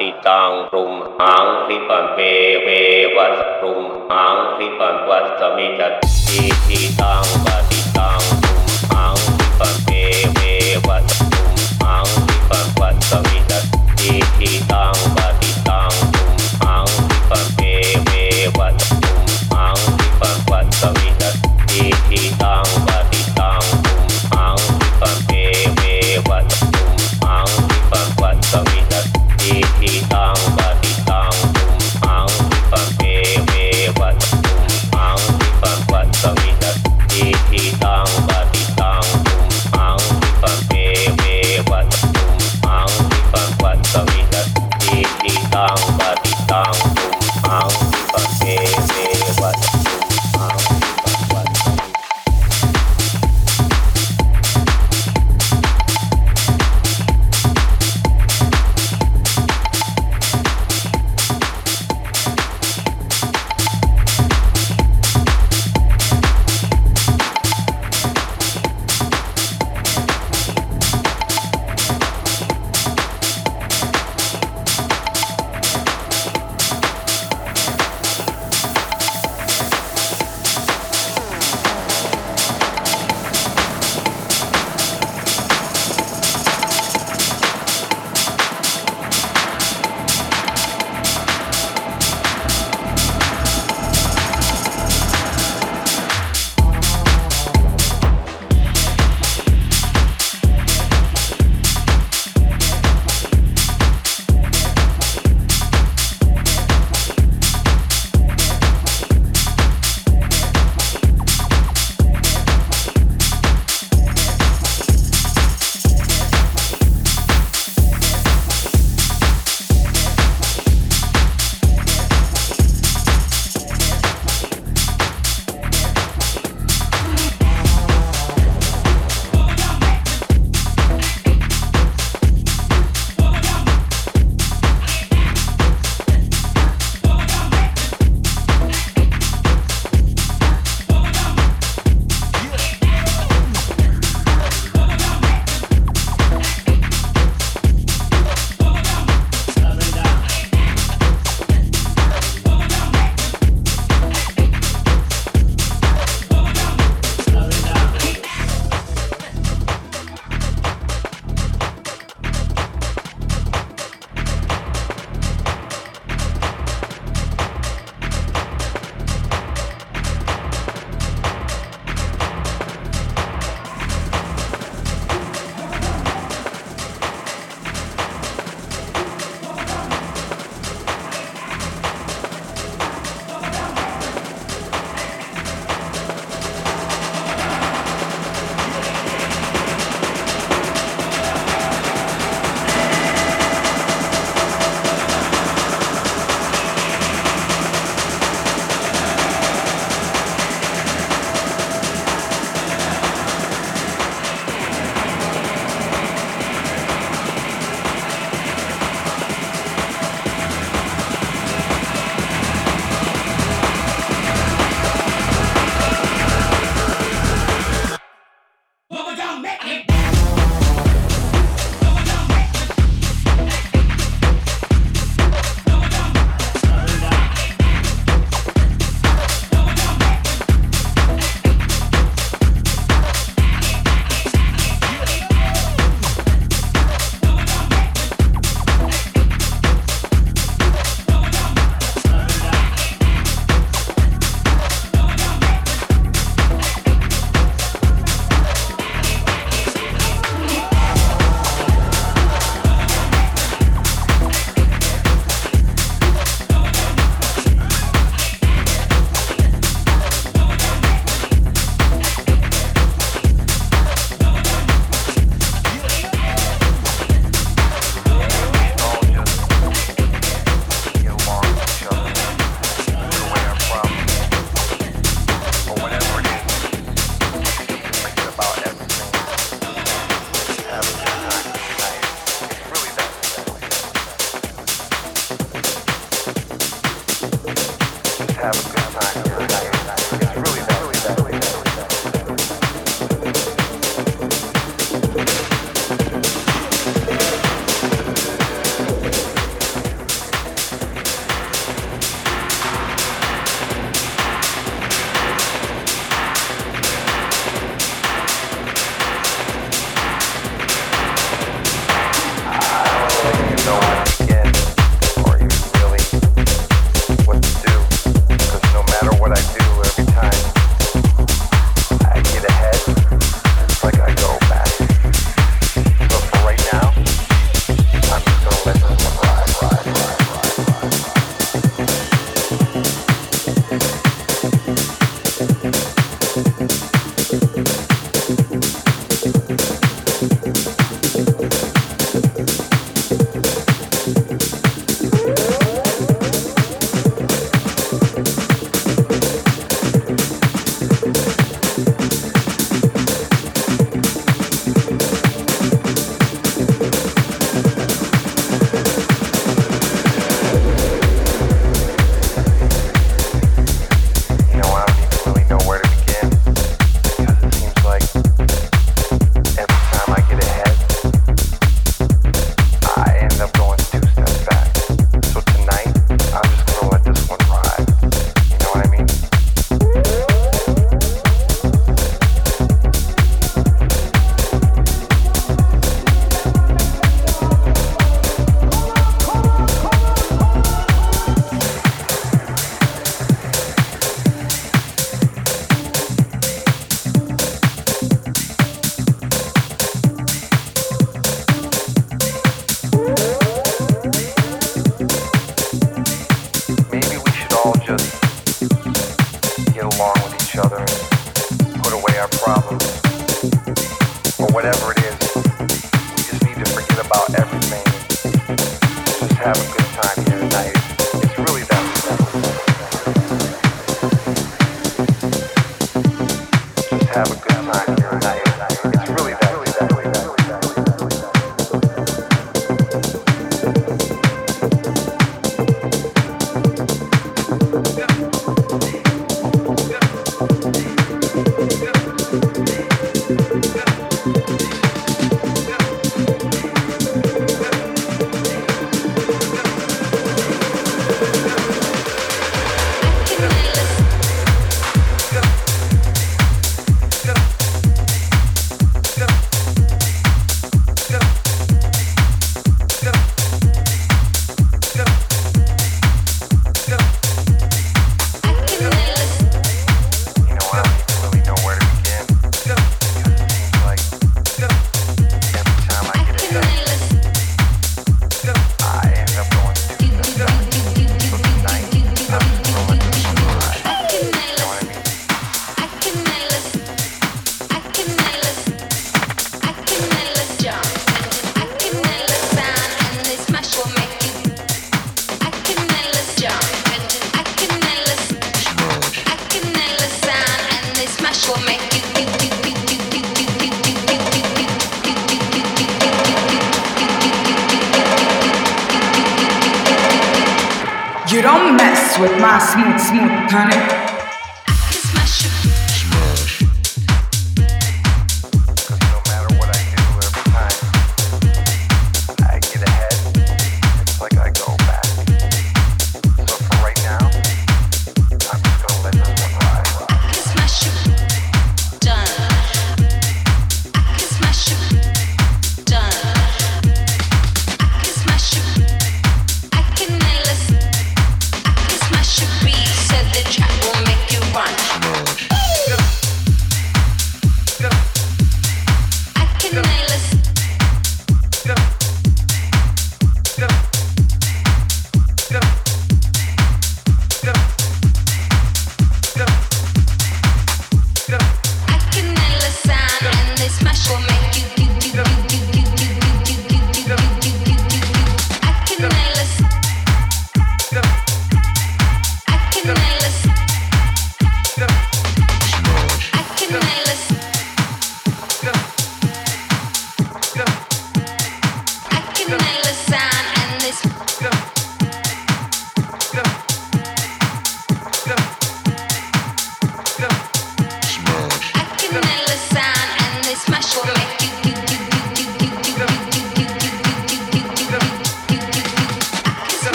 ติตังรุมหังพิปันเมเมวัตรุมหังพิปันวัตสมิจัติทิตังปัส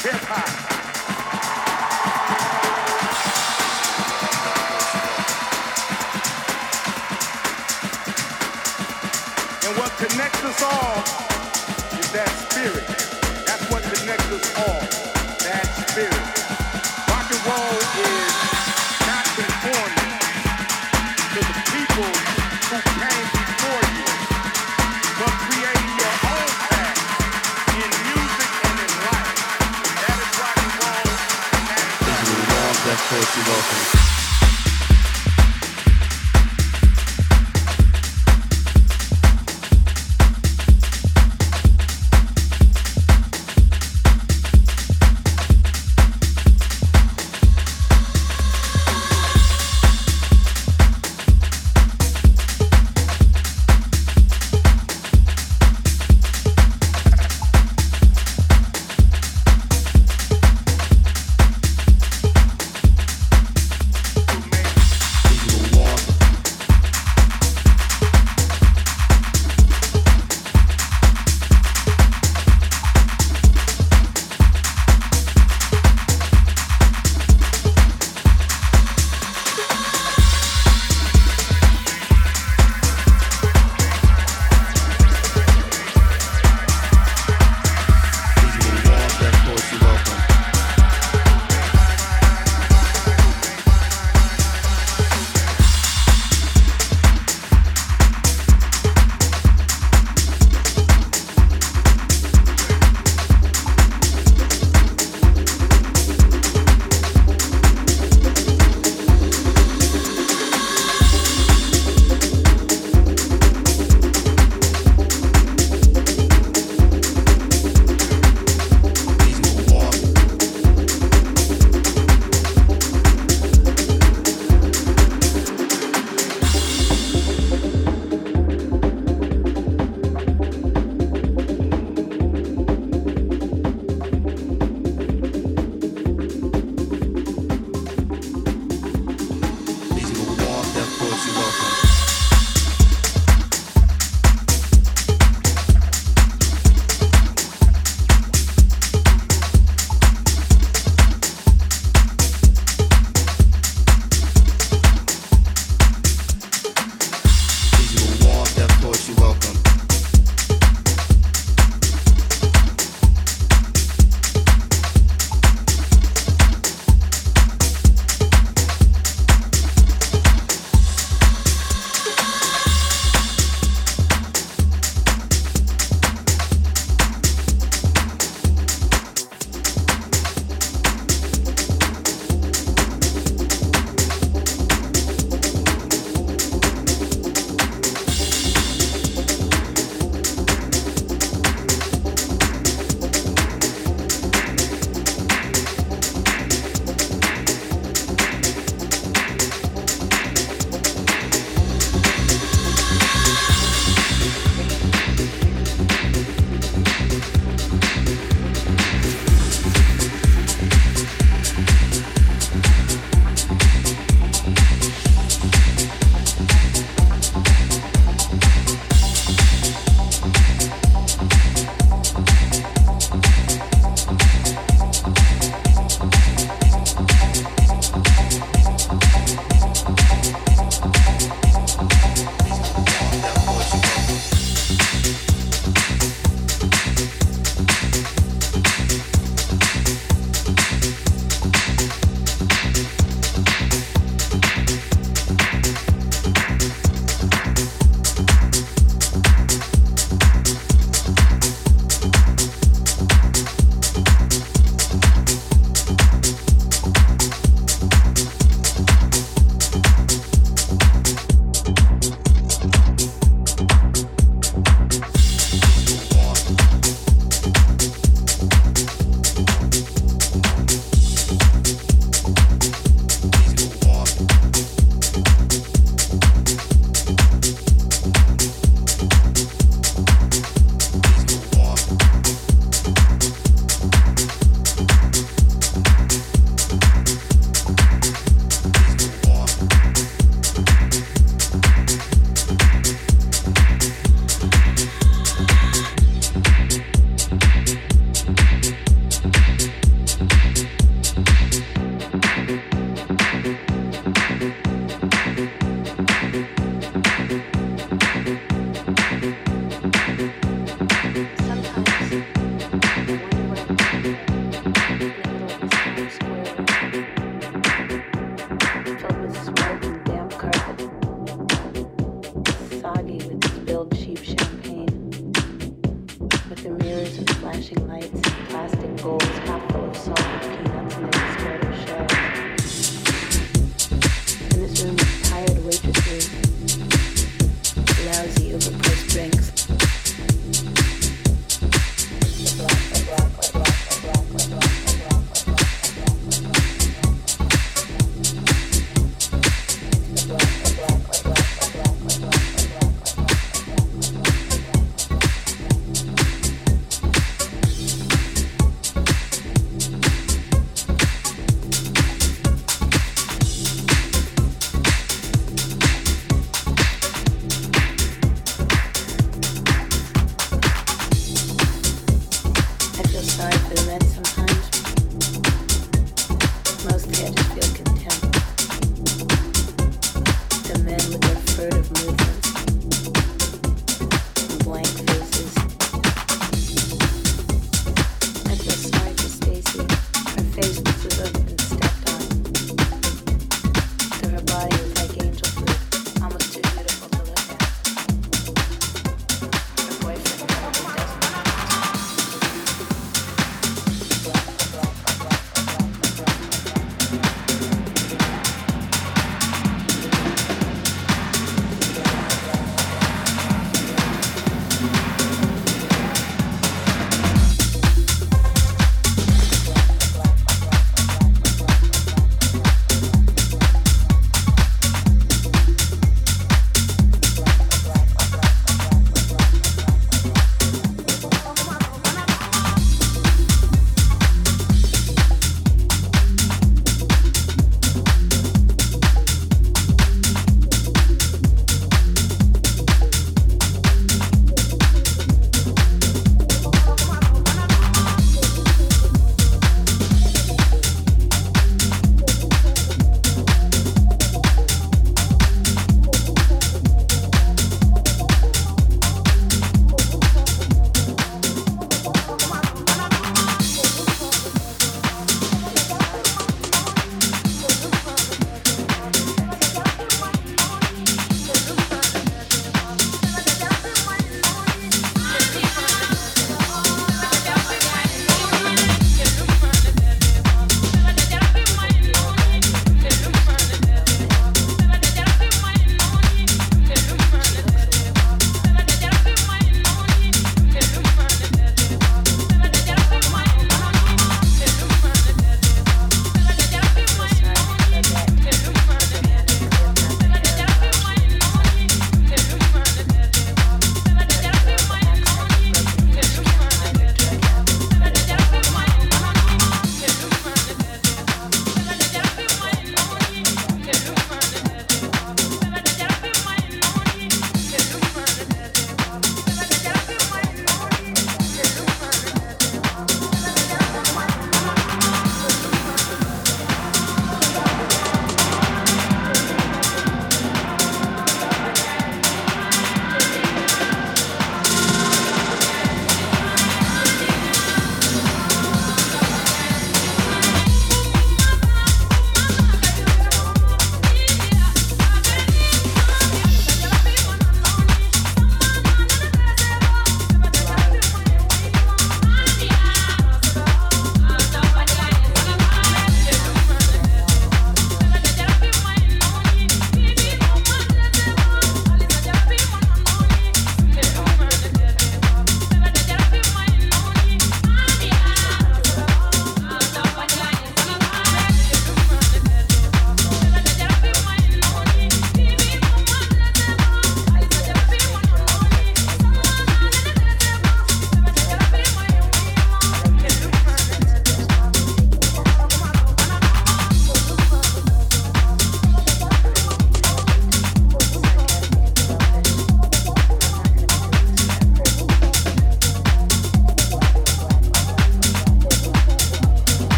And what connects us all is that spirit. That's what connects us all, that spirit.